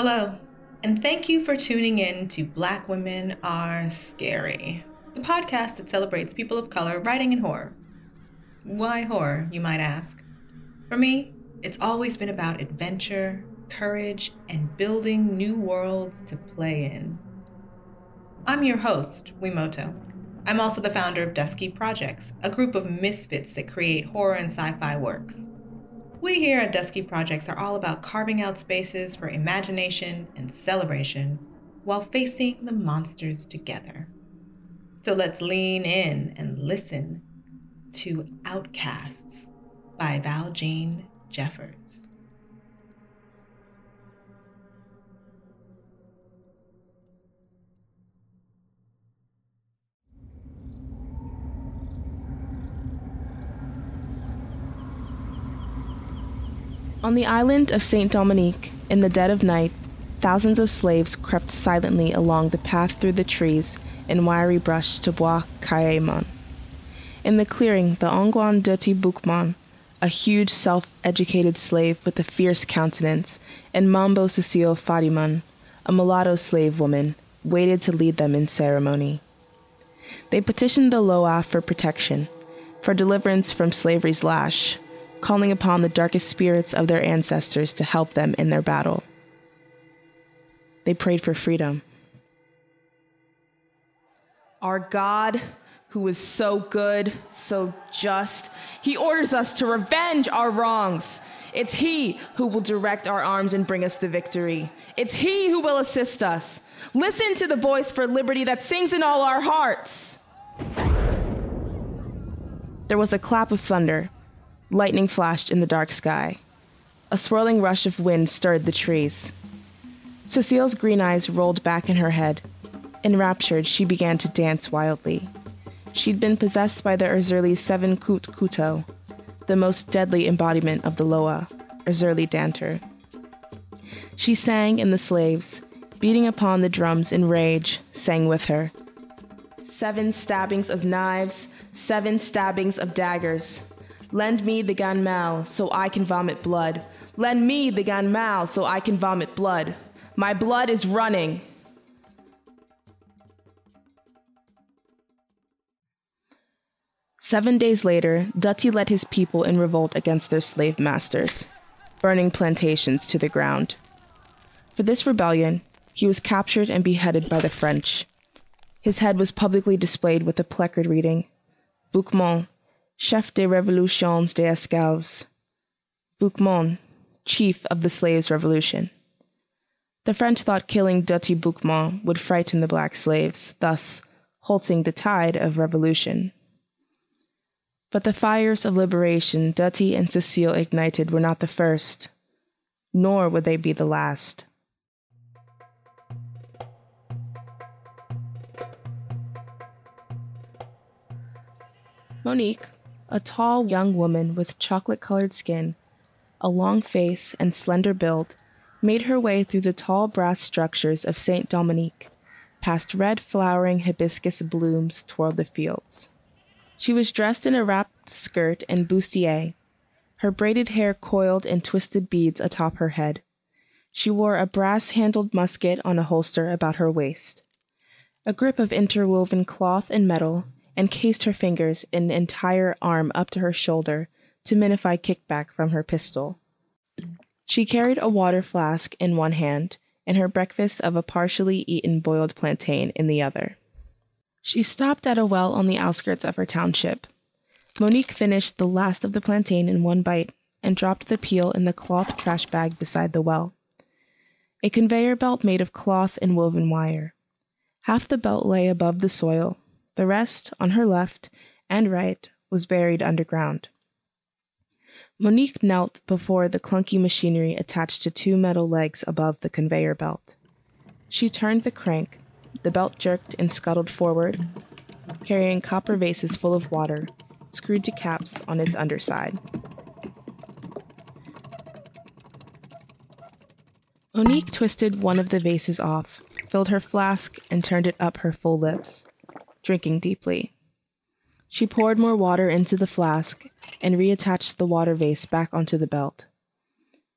Hello, and thank you for tuning in to Black Women Are Scary, the podcast that celebrates people of color writing in horror. Why horror, you might ask? For me, it's always been about adventure, courage, and building new worlds to play in. I'm your host, Wimoto. I'm also the founder of Dusky Projects, a group of misfits that create horror and sci fi works. We here at Dusky Projects are all about carving out spaces for imagination and celebration while facing the monsters together. So let's lean in and listen to Outcasts by Valjean Jeffers. On the island of Saint Dominique, in the dead of night, thousands of slaves crept silently along the path through the trees and wiry brush to Bois Caiman. In the clearing, the Houngan Dutty Boukman, a huge self educated slave with a fierce countenance, and Mambo Cecile Fadiman, a mulatto slave woman, waited to lead them in ceremony. They petitioned the Loa for protection, for deliverance from slavery's lash, calling upon the darkest spirits of their ancestors to help them in their battle. They prayed for freedom. Our God, who is so good, so just, He orders us to revenge our wrongs. It's He who will direct our arms and bring us the victory. It's He who will assist us. Listen to the voice for liberty that sings in all our hearts. There was a clap of thunder Lightning flashed in the dark sky. A swirling rush of wind stirred the trees. Cecile's green eyes rolled back in her head. Enraptured, she began to dance wildly. She'd been possessed by the Erzulie Seven Kut Kuto, the most deadly embodiment of the Loa, Erzulie Dantor. She sang, and the slaves, beating upon the drums in rage, sang with her. Seven stabbings of knives, seven stabbings of daggers, Lend me the ganmal so I can vomit blood. Lend me the ganmal so I can vomit blood. My blood is running. Seven days later, Dutty led his people in revolt against their slave masters, burning plantations to the ground. For this rebellion, he was captured and beheaded by the French. His head was publicly displayed with a placard reading, Boukman, chef des révolutions des esclaves, Boukman, chief of the slaves' revolution. The French thought killing Dutty Boukman would frighten the black slaves, thus halting the tide of revolution. But the fires of liberation Dutty and Cecile ignited were not the first, nor would they be the last. Monique, a tall young woman with chocolate colored skin, a long face, and slender build, made her way through the tall brass structures of Saint Dominique, past red flowering hibiscus blooms toward the fields. She was dressed in a wrapped skirt and bustier, her braided hair coiled in twisted beads atop her head. She wore a brass handled musket on a holster about her waist. A grip of interwoven cloth and metal encased her fingers in an entire arm up to her shoulder to minify kickback from her pistol. She carried a water flask in one hand and her breakfast of a partially eaten boiled plantain in the other. She stopped at a well on the outskirts of her township. Monique finished the last of the plantain in one bite and dropped the peel in the cloth trash bag beside the well. A conveyor belt made of cloth and woven wire. Half the belt lay above the soil, the rest, on her left and right, was buried underground. Monique knelt before the clunky machinery attached to two metal legs above the conveyor belt. She turned the crank, the belt jerked and scuttled forward, carrying copper vases full of water, screwed to caps on its underside. Monique twisted one of the vases off, filled her flask, and turned it up her full lips drinking deeply. She poured more water into the flask and reattached the water vase back onto the belt.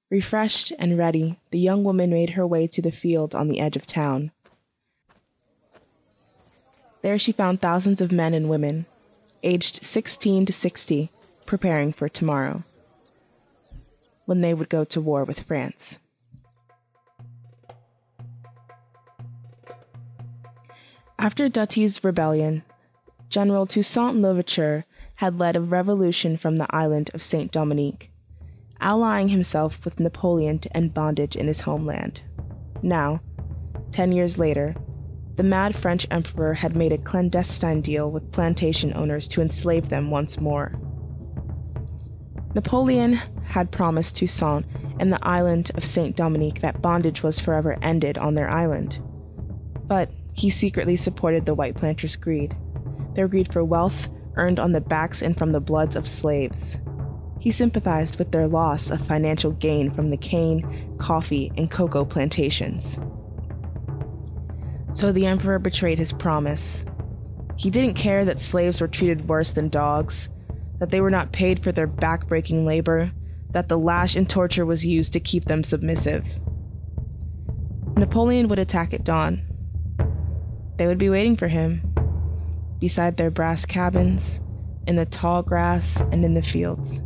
Refreshed and ready, the young woman made her way to the field on the edge of town. There she found thousands of men and women, aged 16 to 60, preparing for tomorrow, when they would go to war with France. After Dutty's rebellion, General Toussaint Louverture had led a revolution from the island of Saint Dominique, allying himself with Napoleon to end bondage in his homeland. Now, ten years later, the mad French emperor had made a clandestine deal with plantation owners to enslave them once more. Napoleon had promised Toussaint and the island of Saint Dominique that bondage was forever ended on their island. But he secretly supported the white planters' greed their greed for wealth earned on the backs and from the bloods of slaves. He sympathized with their loss of financial gain from the cane, coffee, and cocoa plantations. So the emperor betrayed his promise. He didn't care that slaves were treated worse than dogs, that they were not paid for their backbreaking labor, that the lash and torture was used to keep them submissive. Napoleon would attack at dawn, they would be waiting for him, beside their brass cabins, in the tall grass, and in the fields.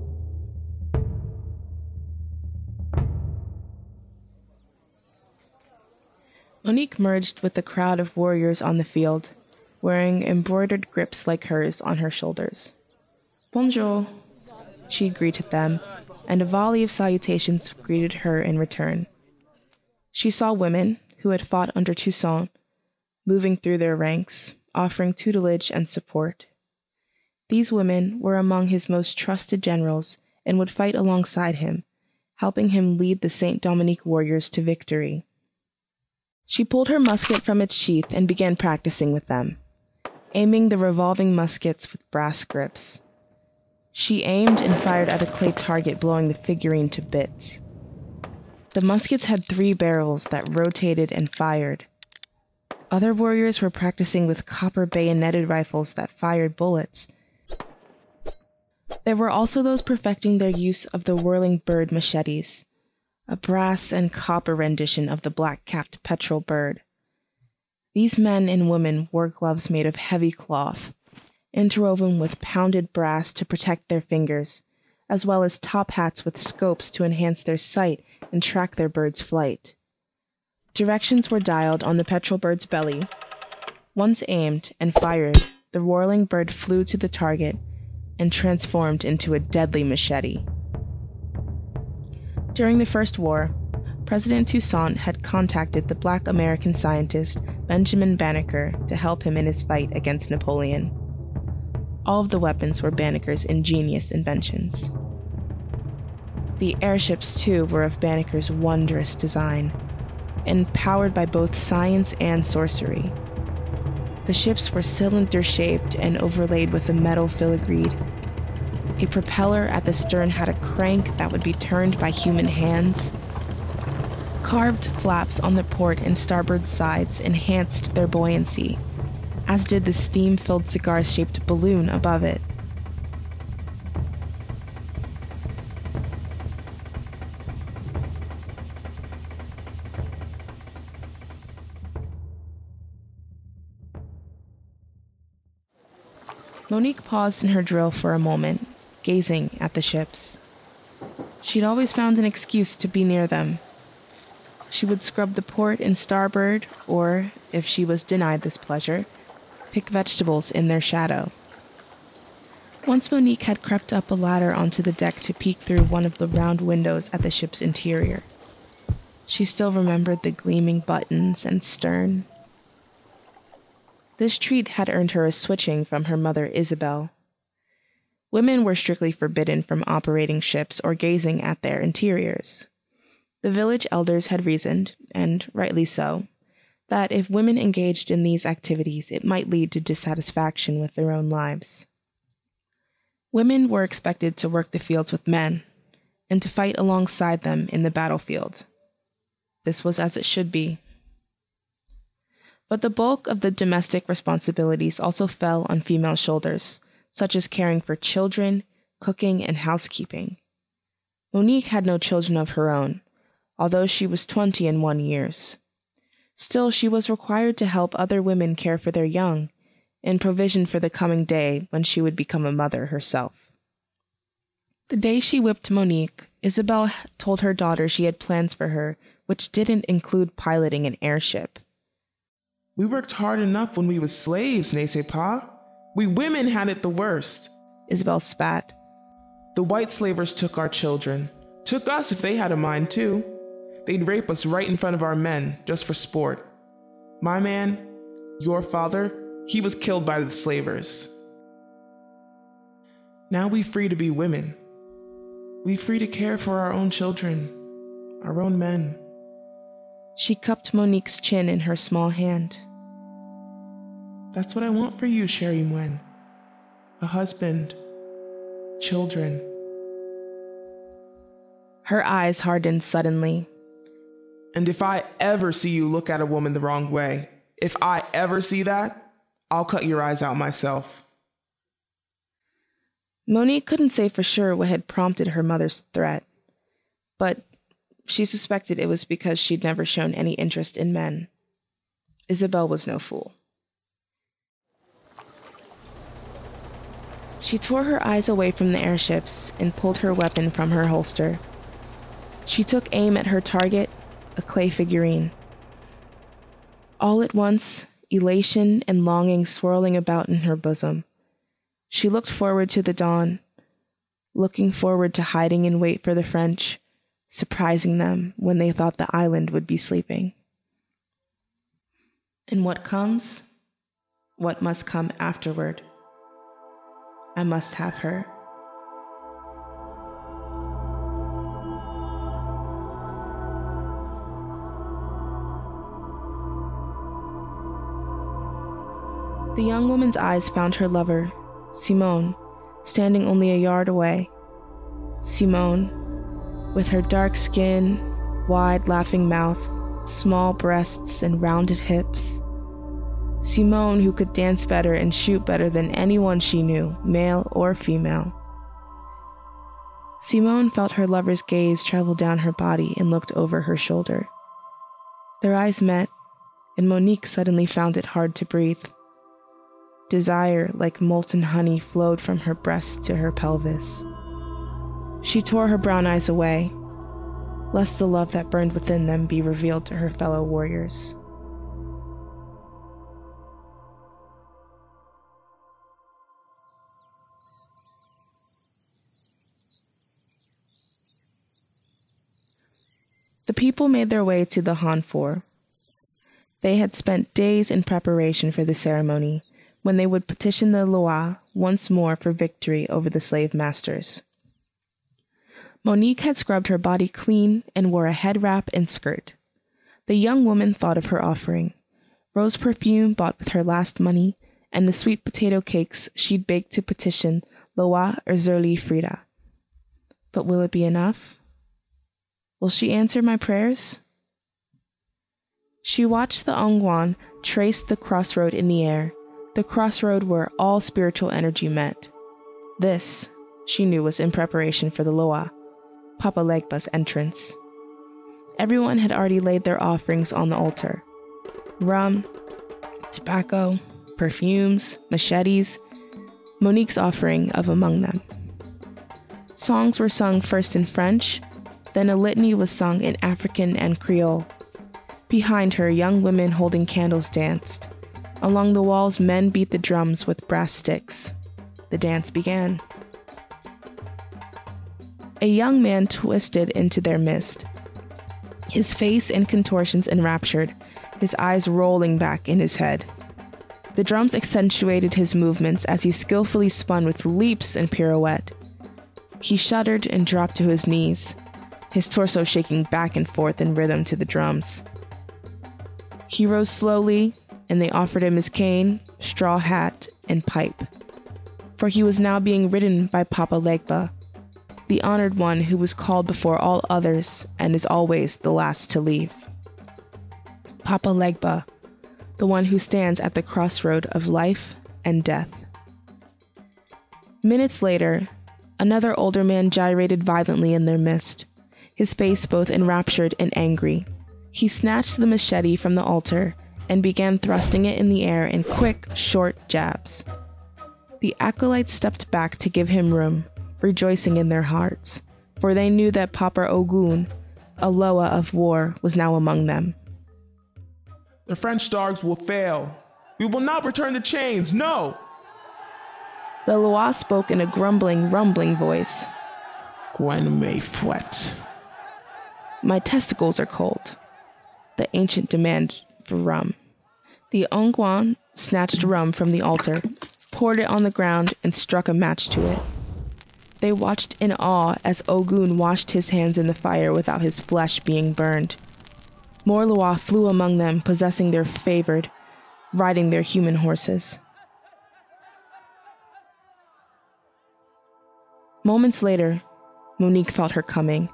Monique merged with the crowd of warriors on the field, wearing embroidered grips like hers on her shoulders. Bonjour, she greeted them, and a volley of salutations greeted her in return. She saw women who had fought under Toussaint moving through their ranks, offering tutelage and support. These women were among his most trusted generals and would fight alongside him, helping him lead the St. Dominique warriors to victory. She pulled her musket from its sheath and began practicing with them, aiming the revolving muskets with brass grips. She aimed and fired at a clay target, blowing the figurine to bits. The muskets had three barrels that rotated and fired. Other warriors were practicing with copper bayoneted rifles that fired bullets. There were also those perfecting their use of the whirling bird machetes, a brass and copper rendition of the black capped petrel bird. These men and women wore gloves made of heavy cloth, interwoven with pounded brass to protect their fingers, as well as top hats with scopes to enhance their sight and track their bird's flight. Directions were dialed on the petrel bird's belly. Once aimed and fired, the whirling bird flew to the target and transformed into a deadly machete. During the First War, President Toussaint had contacted the black American scientist Benjamin Banneker to help him in his fight against Napoleon. All of the weapons were Banneker's ingenious inventions. The airships, too, were of Banneker's wondrous design and powered by both science and sorcery. The ships were cylinder shaped and overlaid with a metal filigreed. A propeller at the stern had a crank that would be turned by human hands. Carved flaps on the port and starboard sides enhanced their buoyancy, as did the steam filled cigar shaped balloon above it. Monique paused in her drill for a moment, gazing at the ships. She'd always found an excuse to be near them. She would scrub the port and starboard, or, if she was denied this pleasure, pick vegetables in their shadow. Once Monique had crept up a ladder onto the deck to peek through one of the round windows at the ship's interior. She still remembered the gleaming buttons and stern, this treat had earned her a switching from her mother Isabel. Women were strictly forbidden from operating ships or gazing at their interiors. The village elders had reasoned, and rightly so, that if women engaged in these activities, it might lead to dissatisfaction with their own lives. Women were expected to work the fields with men and to fight alongside them in the battlefield. This was as it should be. But the bulk of the domestic responsibilities also fell on female shoulders, such as caring for children, cooking, and housekeeping. Monique had no children of her own, although she was twenty and one years. Still, she was required to help other women care for their young, in provision for the coming day when she would become a mother herself. The day she whipped Monique, Isabel told her daughter she had plans for her, which didn't include piloting an airship. We worked hard enough when we was slaves, n'est-ce pas? We women had it the worst. Isabel spat. The white slavers took our children. Took us if they had a mind, too. They'd rape us right in front of our men, just for sport. My man, your father, he was killed by the slavers. Now we free to be women. We free to care for our own children, our own men. She cupped Monique's chin in her small hand. That's what I want for you, Sherry Mwen. A husband, children. Her eyes hardened suddenly. And if I ever see you look at a woman the wrong way, if I ever see that, I'll cut your eyes out myself. Monique couldn't say for sure what had prompted her mother's threat, but she suspected it was because she'd never shown any interest in men. Isabel was no fool. She tore her eyes away from the airships and pulled her weapon from her holster. She took aim at her target, a clay figurine. All at once, elation and longing swirling about in her bosom. She looked forward to the dawn, looking forward to hiding in wait for the French, surprising them when they thought the island would be sleeping. And what comes? What must come afterward? I must have her. The young woman's eyes found her lover, Simone, standing only a yard away. Simone, with her dark skin, wide laughing mouth, small breasts, and rounded hips, Simone, who could dance better and shoot better than anyone she knew, male or female. Simone felt her lover's gaze travel down her body and looked over her shoulder. Their eyes met, and Monique suddenly found it hard to breathe. Desire, like molten honey, flowed from her breast to her pelvis. She tore her brown eyes away, lest the love that burned within them be revealed to her fellow warriors. The people made their way to the hounfour. They had spent days in preparation for the ceremony, when they would petition the Loa once more for victory over the slave masters. Monique had scrubbed her body clean and wore a head wrap and skirt. The young woman thought of her offering rose perfume bought with her last money, and the sweet potato cakes she'd baked to petition Loa Erzulie Frida. But will it be enough? Will she answer my prayers? She watched the Houngan trace the crossroad in the air, the crossroad where all spiritual energy met. This, she knew, was in preparation for the Loa, Papa Legba's entrance. Everyone had already laid their offerings on the altar rum, tobacco, perfumes, machetes, Monique's offering of among them. Songs were sung first in French, then a litany was sung in African and Creole. Behind her, young women holding candles danced. Along the walls, men beat the drums with brass sticks. The dance began. A young man twisted into their midst, his face in contortions enraptured, his eyes rolling back in his head. The drums accentuated his movements as he skillfully spun with leaps and pirouette. He shuddered and dropped to his knees his torso shaking back and forth in rhythm to the drums. He rose slowly, and they offered him his cane, straw hat, and pipe. For he was now being ridden by Papa Legba, the honored one who was called before all others and is always the last to leave. Papa Legba, the one who stands at the crossroad of life and death. Minutes later, another older man gyrated violently in their midst his face both enraptured and angry. He snatched the machete from the altar and began thrusting it in the air in quick, short jabs. The acolytes stepped back to give him room, rejoicing in their hearts, for they knew that Papa Ogun, a Loa of war, was now among them. The French dogs will fail. We will not return the chains, no! The Loa spoke in a grumbling, rumbling voice. Gwen may fret. My testicles are cold. The ancient demand for rum. The Houngan snatched rum from the altar, poured it on the ground, and struck a match to it. They watched in awe as Ogun washed his hands in the fire without his flesh being burned. More Loa flew among them, possessing their favored, riding their human horses. Moments later, Monique felt her coming.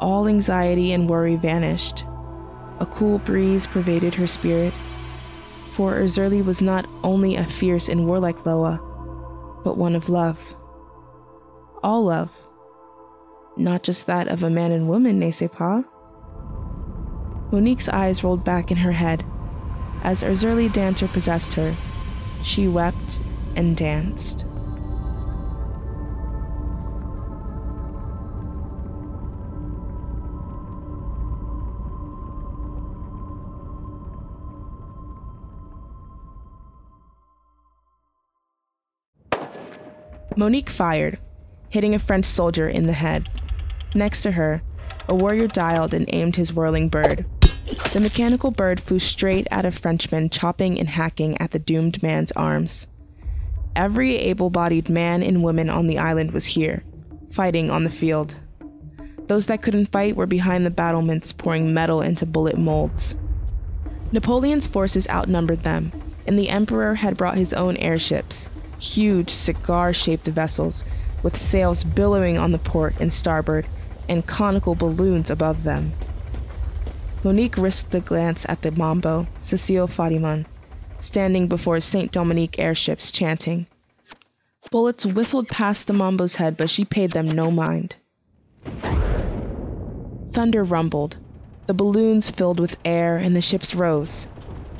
All anxiety and worry vanished. A cool breeze pervaded her spirit, for Erzulie was not only a fierce and warlike Loa, but one of love. All love. Not just that of a man and woman, n'est-ce pas? Monique's eyes rolled back in her head. As Erzulie Dantor possessed her, she wept and danced. Monique fired, hitting a French soldier in the head. Next to her, a warrior dialed and aimed his whirling bird. The mechanical bird flew straight at a Frenchman, chopping and hacking at the doomed man's arms. Every able bodied man and woman on the island was here, fighting on the field. Those that couldn't fight were behind the battlements, pouring metal into bullet molds. Napoleon's forces outnumbered them, and the Emperor had brought his own airships, huge cigar shaped vessels with sails billowing on the port and starboard and conical balloons above them. Monique risked a glance at the Mambo, Cecile Fadiman, standing before St. Dominique airships chanting. Bullets whistled past the Mambo's head, but she paid them no mind. Thunder rumbled. The balloons filled with air and the ships rose.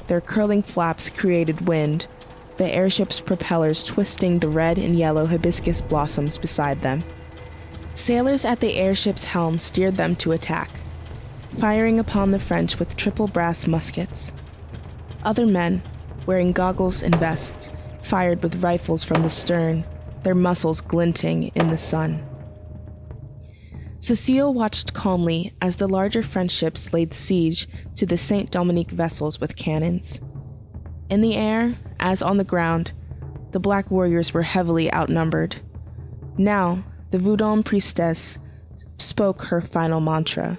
Their curling flaps created wind, the airship's propellers twisting the red and yellow hibiscus blossoms beside them. Sailors at the airship's helm steered them to attack, firing upon the French with triple brass muskets. Other men, wearing goggles and vests, fired with rifles from the stern, their muscles glinting in the sun. Cecile watched calmly as the larger French ships laid siege to the Saint Dominique vessels with cannons. In the air, as on the ground, the black warriors were heavily outnumbered. Now, the Voodoo priestess spoke her final mantra.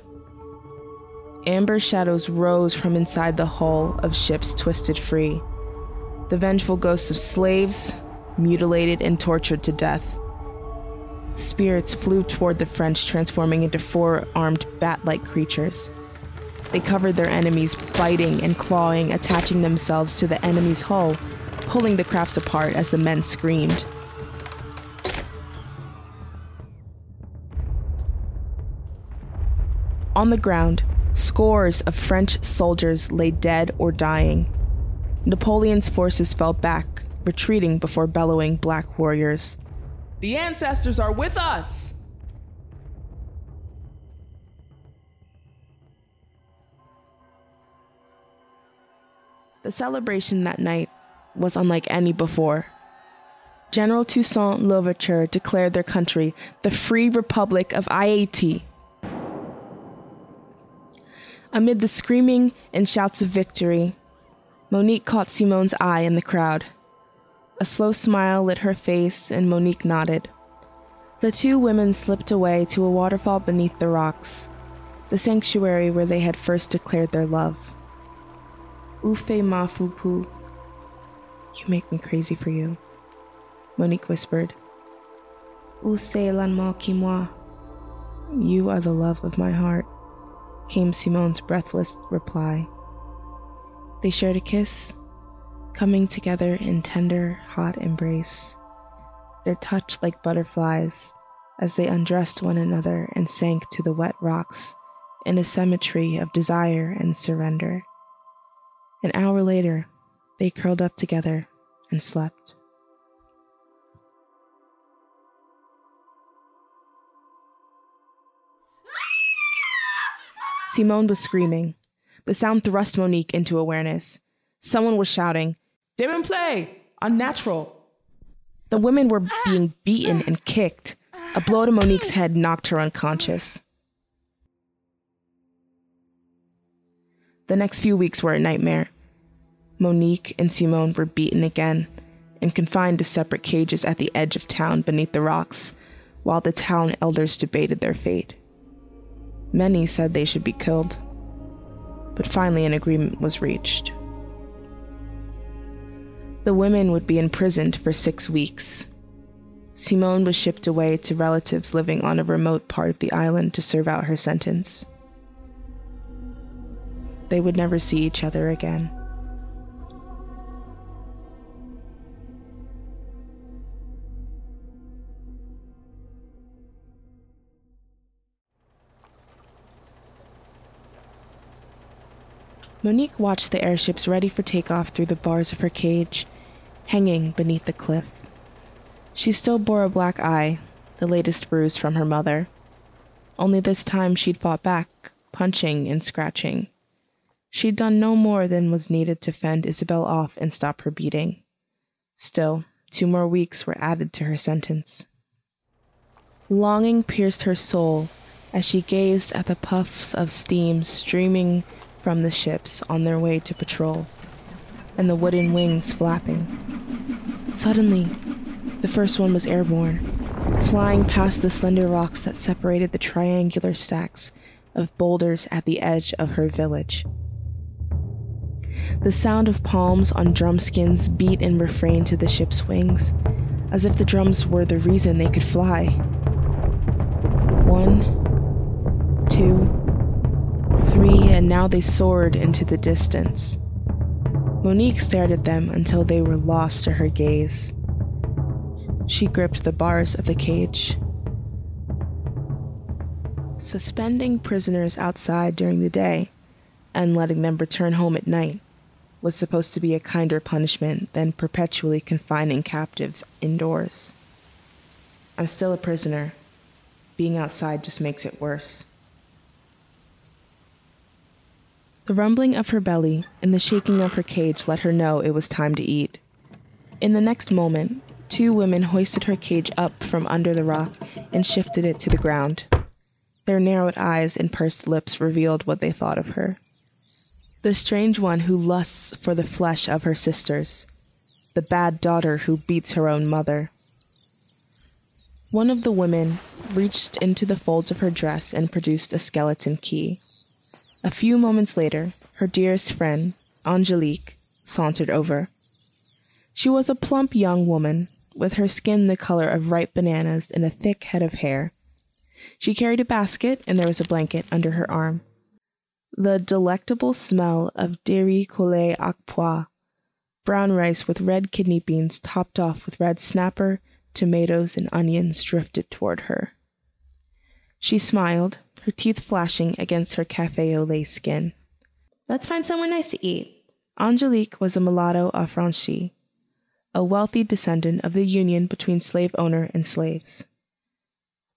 Amber shadows rose from inside the hull of ships twisted free. The vengeful ghosts of slaves, mutilated and tortured to death. Spirits flew toward the French, transforming into four armed bat like creatures. They covered their enemies, biting and clawing, attaching themselves to the enemy's hull, pulling the crafts apart as the men screamed. On the ground, scores of French soldiers lay dead or dying. Napoleon's forces fell back, retreating before bellowing black warriors. The ancestors are with us! The celebration that night was unlike any before. General Toussaint Louverture declared their country the Free Republic of IAT. Amid the screaming and shouts of victory, Monique caught Simone's eye in the crowd. A slow smile lit her face, and Monique nodded. The two women slipped away to a waterfall beneath the rocks, the sanctuary where they had first declared their love. Ufe ma fupu. You make me crazy for you, Monique whispered. Use lan mo ki. You are the love of my heart, came Simone's breathless reply. They shared a kiss, coming together in tender, hot embrace, their touch like butterflies, as they undressed one another and sank to the wet rocks in a symmetry of desire and surrender. An hour later, they curled up together and slept. Simone was screaming. The sound thrust Monique into awareness. Someone was shouting, Didn't play! Unnatural! The women were being beaten and kicked. A blow to Monique's head knocked her unconscious. The next few weeks were a nightmare. Monique and Simone were beaten again and confined to separate cages at the edge of town beneath the rocks, while the town elders debated their fate. Many said they should be killed, but finally an agreement was reached. The women would be imprisoned for six weeks. Simone was shipped away to relatives living on a remote part of the island to serve out her sentence. They would never see each other again. Monique watched the airships ready for takeoff through the bars of her cage, hanging beneath the cliff. She still bore a black eye, the latest bruise from her mother. Only this time she'd fought back, punching and scratching. She'd done no more than was needed to fend Isabel off and stop her beating. Still, two more weeks were added to her sentence. Longing pierced her soul as she gazed at the puffs of steam streaming from the ships on their way to patrol, and the wooden wings flapping. Suddenly, the first one was airborne, flying past the slender rocks that separated the triangular stacks of boulders at the edge of her village. The sound of palms on drum skins beat in refrain to the ship's wings, as if the drums were the reason they could fly. One, and now they soared into the distance. Monique stared at them until they were lost to her gaze. She gripped the bars of the cage. Suspending prisoners outside during the day and letting them return home at night was supposed to be a kinder punishment than perpetually confining captives indoors. I'm still a prisoner. Being outside just makes it worse. The rumbling of her belly and the shaking of her cage let her know it was time to eat. In the next moment, two women hoisted her cage up from under the rock and shifted it to the ground. Their narrowed eyes and pursed lips revealed what they thought of her. The strange one who lusts for the flesh of her sisters, the bad daughter who beats her own mother. One of the women reached into the folds of her dress and produced a skeleton key. A few moments later, her dearest friend, Angelique, sauntered over. She was a plump young woman, with her skin the color of ripe bananas and a thick head of hair. She carried a basket, and there was a blanket under her arm. The delectable smell of dairy colle au pois, brown rice with red kidney beans topped off with red snapper, tomatoes, and onions drifted toward her. She smiled, her teeth flashing against her cafe au lait skin. Let's find somewhere nice to eat. Angelique was a mulatto affranchi, a wealthy descendant of the union between slave owner and slaves.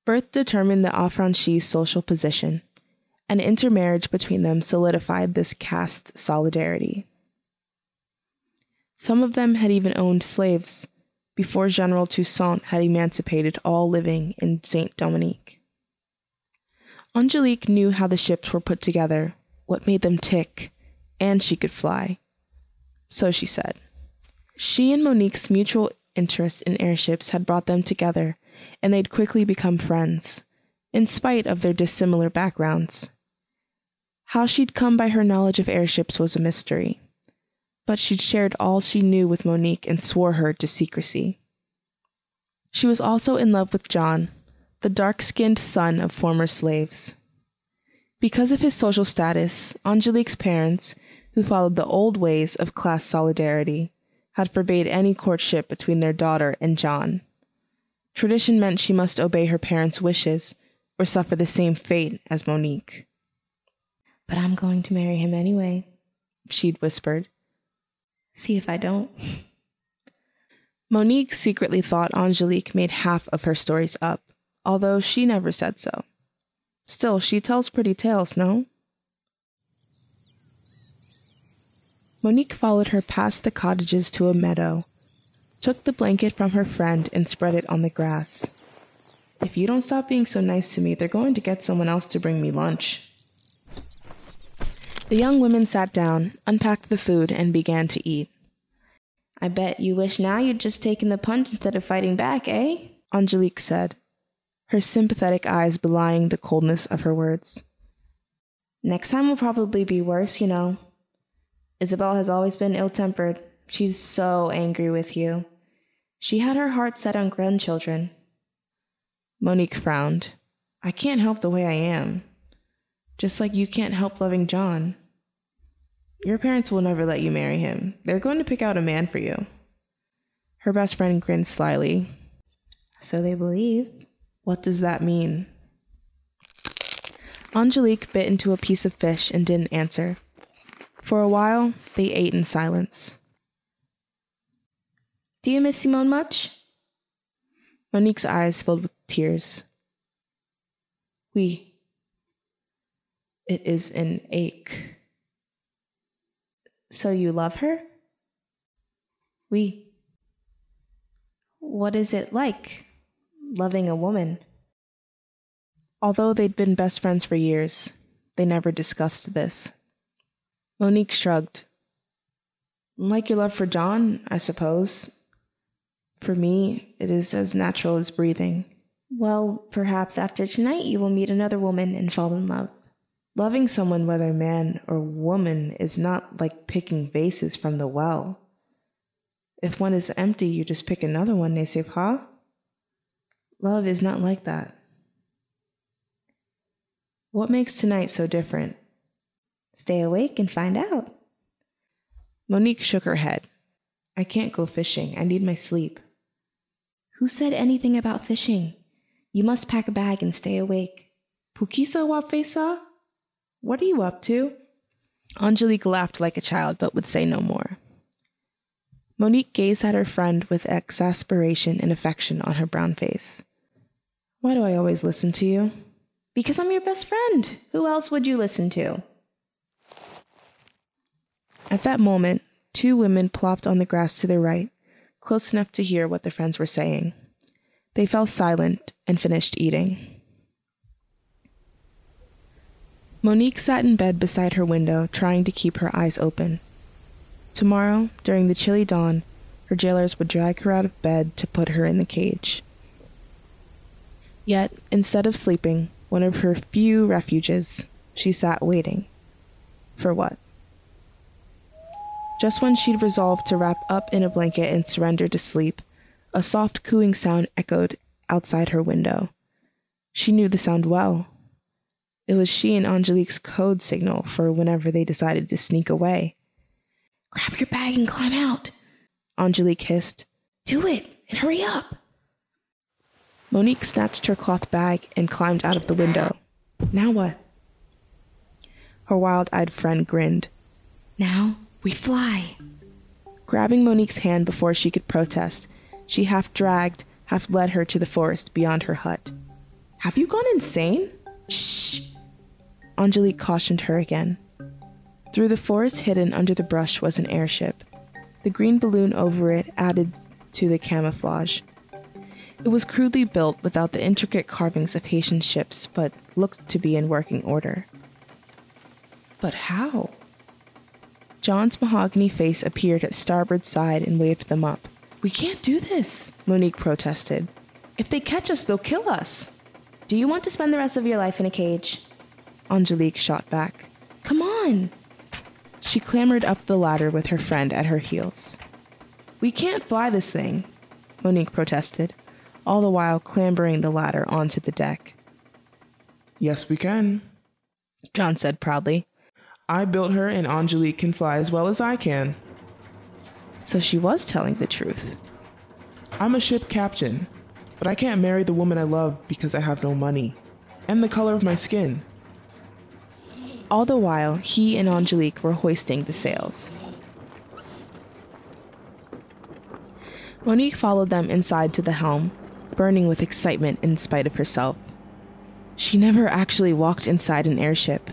Birth determined the affranchi's social position, and intermarriage between them solidified this caste solidarity. Some of them had even owned slaves before General Toussaint had emancipated all living in Saint Dominique. Angelique knew how the ships were put together, what made them tick, and she could fly. So she said. She and Monique's mutual interest in airships had brought them together, and they'd quickly become friends, in spite of their dissimilar backgrounds. How she'd come by her knowledge of airships was a mystery, but she'd shared all she knew with Monique and swore her to secrecy. She was also in love with John, the dark skinned son of former slaves. Because of his social status, Angelique's parents, who followed the old ways of class solidarity, had forbade any courtship between their daughter and John. Tradition meant she must obey her parents' wishes or suffer the same fate as Monique. But I'm going to marry him anyway, she'd whispered. See if I don't. Monique secretly thought Angelique made half of her stories up, although she never said so. Still, she tells pretty tales, no? Monique followed her past the cottages to a meadow, took the blanket from her friend, and spread it on the grass. If you don't stop being so nice to me, they're going to get someone else to bring me lunch. The young women sat down, unpacked the food, and began to eat. I bet you wish now you'd just taken the punch instead of fighting back, eh? Angelique said, her sympathetic eyes belying the coldness of her words. Next time will probably be worse, you know. Isabel has always been ill tempered. She's so angry with you. She had her heart set on grandchildren. Monique frowned. I can't help the way I am. Just like you can't help loving John. Your parents will never let you marry him. They're going to pick out a man for you. Her best friend grinned slyly. So they believe. What does that mean? Angelique bit into a piece of fish and didn't answer. For a while, they ate in silence. Do you miss Simone much? Monique's eyes filled with tears. We. It is an ache. So you love her? We. What is it like, loving a woman? Although they'd been best friends for years, they never discussed this. Monique shrugged. Like your love for John, I suppose. For me, it is as natural as breathing. Well, perhaps after tonight you will meet another woman and fall in love. Loving someone, whether man or woman, is not like picking vases from the well. If one is empty, you just pick another one, n'est-ce pas? Love is not like that. What makes tonight so different? Stay awake and find out. Monique shook her head. I can't go fishing. I need my sleep. Who said anything about fishing? You must pack a bag and stay awake. Pukisa wapesa? What are you up to? Angelique laughed like a child, but would say no more. Monique gazed at her friend with exasperation and affection on her brown face. Why do I always listen to you? Because I'm your best friend. Who else would you listen to? At that moment, two women plopped on the grass to their right, close enough to hear what their friends were saying. They fell silent and finished eating. Monique sat in bed beside her window, trying to keep her eyes open. Tomorrow, during the chilly dawn, her jailers would drag her out of bed to put her in the cage. Yet, instead of sleeping, one of her few refuges, she sat waiting. For what? Just when she'd resolved to wrap up in a blanket and surrender to sleep, a soft cooing sound echoed outside her window. She knew the sound well. It was she and Angelique's code signal for whenever they decided to sneak away. Grab your bag and climb out, Angelique hissed. Do it and hurry up. Monique snatched her cloth bag and climbed out of the window. Now what? Her wild eyed friend grinned. Now we fly. Grabbing Monique's hand before she could protest, she half dragged, half led her to the forest beyond her hut. Have you gone insane? Shh! Angelique cautioned her again. Through the forest hidden under the brush was an airship. The green balloon over it added to the camouflage. It was crudely built without the intricate carvings of Haitian ships, but looked to be in working order. But how? John's mahogany face appeared at starboard side and waved them up. We can't do this, Monique protested. If they catch us, they'll kill us. Do you want to spend the rest of your life in a cage? Angelique shot back. Come on! She clambered up the ladder with her friend at her heels. We can't fly this thing, Monique protested, all the while clambering the ladder onto the deck. Yes, we can, John said proudly. I built her, and Angelique can fly as well as I can. So she was telling the truth. I'm a ship captain. But I can't marry the woman I love because I have no money and the color of my skin. All the while, he and Angelique were hoisting the sails. Monique followed them inside to the helm, burning with excitement in spite of herself. She never actually walked inside an airship.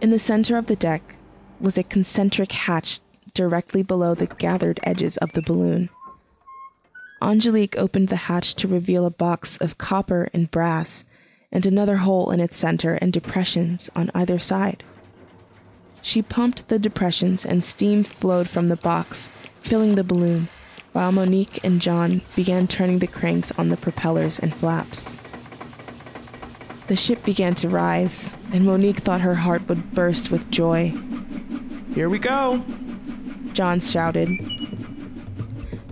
In the center of the deck was a concentric hatch directly below the gathered edges of the balloon. Angelique opened the hatch to reveal a box of copper and brass and another hole in its center and depressions on either side. She pumped the depressions and steam flowed from the box, filling the balloon, while Monique and John began turning the cranks on the propellers and flaps. The ship began to rise, and Monique thought her heart would burst with joy. Here we go, John shouted.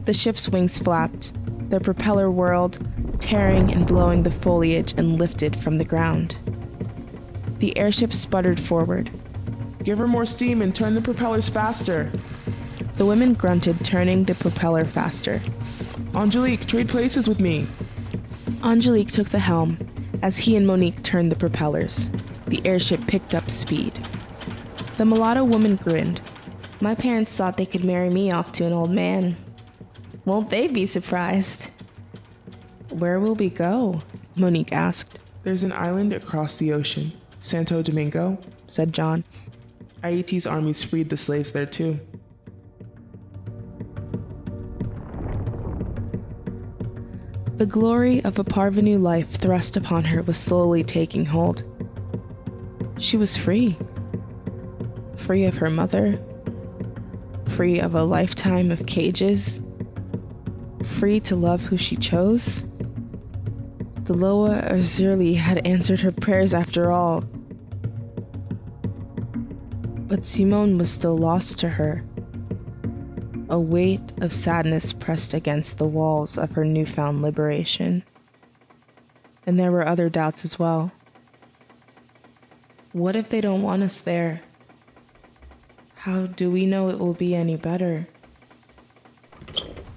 The ship's wings flapped, the propeller whirled, tearing and blowing the foliage and lifted from the ground. The airship sputtered forward. Give her more steam and turn the propellers faster. The women grunted, turning the propeller faster. Angelique, trade places with me. Angelique took the helm as he and Monique turned the propellers. The airship picked up speed. The mulatto woman grinned. My parents thought they could marry me off to an old man. Won't they be surprised? Where will we go? Monique asked. There's an island across the ocean, Santo Domingo, said John. Ayiti's armies freed the slaves there too. The glory of a parvenu life thrust upon her was slowly taking hold. She was free. Free of her mother. Free of a lifetime of cages. Free to love who she chose. The Loa Erzulie had answered her prayers after all. But Simone was still lost to her. A weight of sadness pressed against the walls of her newfound liberation. And there were other doubts as well. What if they don't want us there? How do we know it will be any better?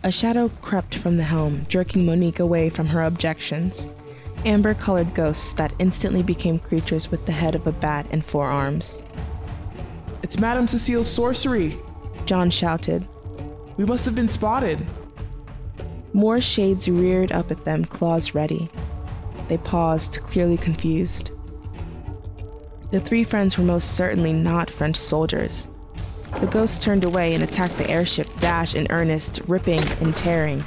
A shadow crept from the helm, jerking Monique away from her objections. Amber colored ghosts that instantly became creatures with the head of a bat and four arms. It's Madame Cecile's sorcery, John shouted. We must have been spotted. More shades reared up at them, claws ready. They paused, clearly confused. The three friends were most certainly not French soldiers. The ghosts turned away and attacked the airship, dash in earnest, ripping and tearing.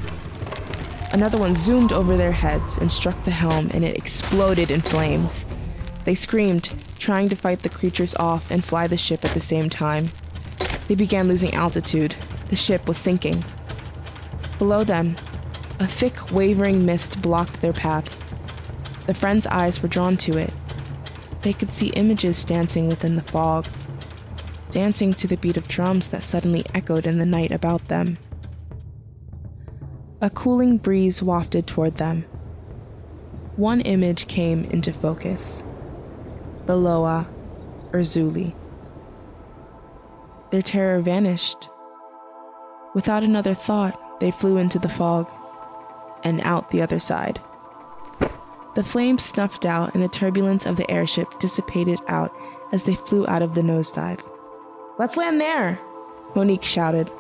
Another one zoomed over their heads and struck the helm, and it exploded in flames. They screamed, trying to fight the creatures off and fly the ship at the same time. They began losing altitude, the ship was sinking. Below them, a thick, wavering mist blocked their path. The friends' eyes were drawn to it. They could see images dancing within the fog, dancing to the beat of drums that suddenly echoed in the night about them. A cooling breeze wafted toward them. One image came into focus the Loa Erzulie. Their terror vanished. Without another thought, they flew into the fog and out the other side. The flames snuffed out and the turbulence of the airship dissipated out as they flew out of the nosedive. Let's land there, Monique shouted,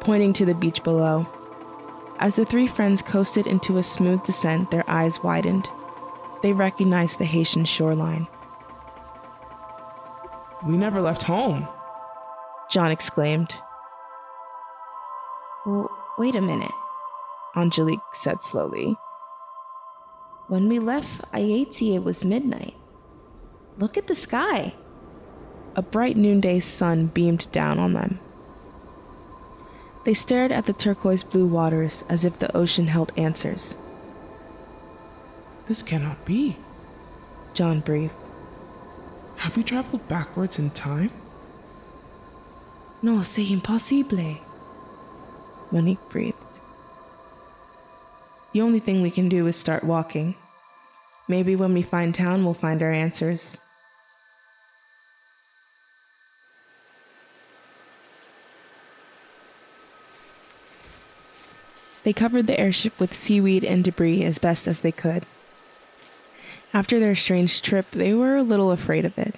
pointing to the beach below. As the three friends coasted into a smooth descent, their eyes widened. They recognized the Haitian shoreline. We never left home, John exclaimed. Well, wait a minute, Angelique said slowly. When we left Ayiti, it was midnight. Look at the sky. A bright noonday sun beamed down on them. They stared at the turquoise blue waters as if the ocean held answers. This cannot be, John breathed. Have we traveled backwards in time? No, c'est impossible. Monique breathed. The only thing we can do is start walking. Maybe when we find town, we'll find our answers. They covered the airship with seaweed and debris as best as they could. After their strange trip, they were a little afraid of it,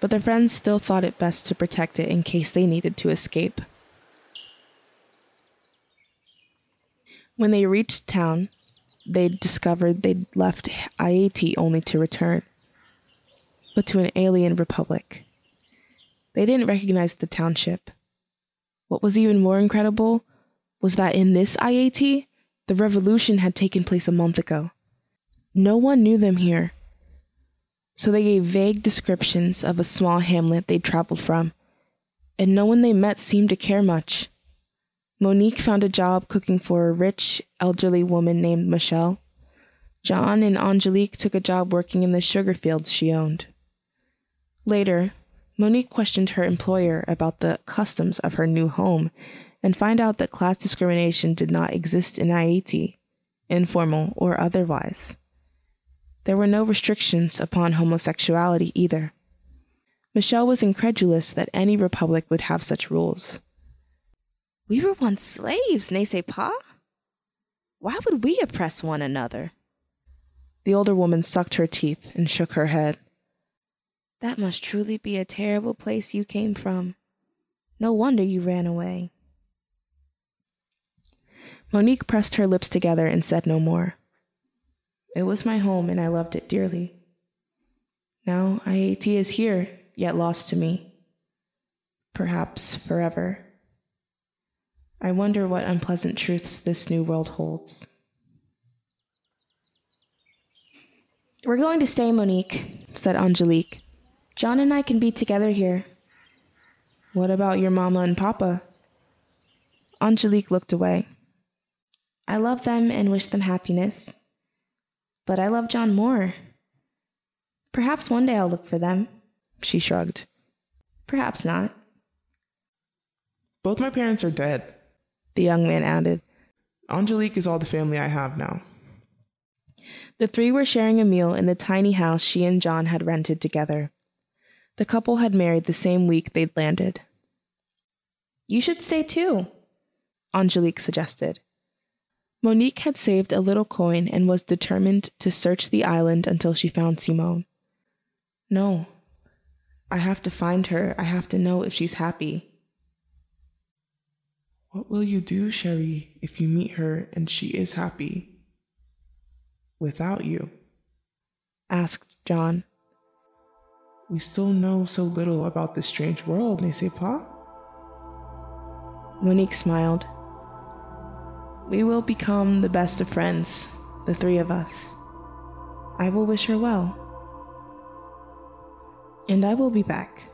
but their friends still thought it best to protect it in case they needed to escape. When they reached town, they discovered they'd left Ayiti only to return, but to an alien republic. They didn't recognize the township. What was even more incredible was that in this Ayiti, the revolution had taken place a month ago. No one knew them here. So they gave vague descriptions of a small hamlet they'd traveled from, and no one they met seemed to care much. Monique found a job cooking for a rich, elderly woman named Michelle. John and Angelique took a job working in the sugar fields she owned. Later, Monique questioned her employer about the customs of her new home and find out that class discrimination did not exist in Ayiti, informal or otherwise. There were no restrictions upon homosexuality either. Michelle was incredulous that any republic would have such rules. We were once slaves, n'est-ce pas? Why would we oppress one another? The older woman sucked her teeth and shook her head. That must truly be a terrible place you came from. No wonder you ran away. Monique pressed her lips together and said no more. It was my home and I loved it dearly. Now Ayiti is here, yet lost to me. Perhaps forever. I wonder what unpleasant truths this new world holds. We're going to stay, Monique, said Angelique. John and I can be together here. What about your mama and papa? Angelique looked away. I love them and wish them happiness. But I love John more. Perhaps one day I'll look for them. She shrugged. Perhaps not. Both my parents are dead the young man added. Angelique is all the family I have now. The three were sharing a meal in the tiny house she and John had rented together. The couple had married the same week they'd landed. You should stay too, Angelique suggested. Monique had saved a little coin and was determined to search the island until she found Simone. No, I have to find her. I have to know if she's happy. What will you do, Cherie, if you meet her and she is happy without you? asked John. We still know so little about this strange world, n'est-ce pas? Monique smiled. We will become the best of friends, the three of us. I will wish her well. And I will be back.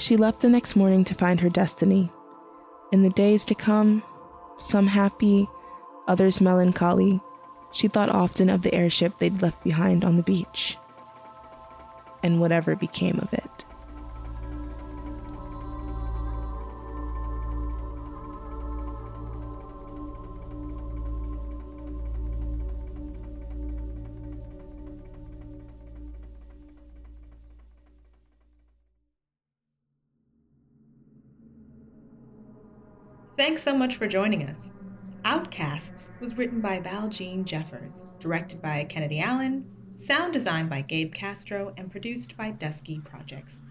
She left the next morning to find her destiny. In the days to come, some happy, others melancholy, she thought often of the airship they'd left behind on the beach, and whatever became of it. Thanks so much for joining us. Outcasts was written by Valjeanne Jeffers, directed by Kennedy Allen, sound designed by Gabe Castro, and produced by Dusky Projects.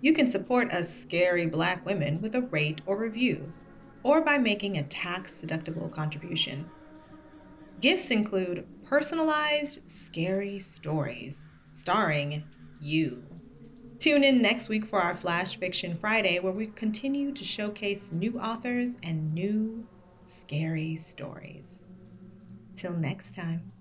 You can support us scary black women with a rate or review, or by making a tax deductible contribution. Gifts include personalized, scary stories starring you. Tune in next week for our Flash Fiction Friday, where we continue to showcase new authors and new scary stories. Till next time.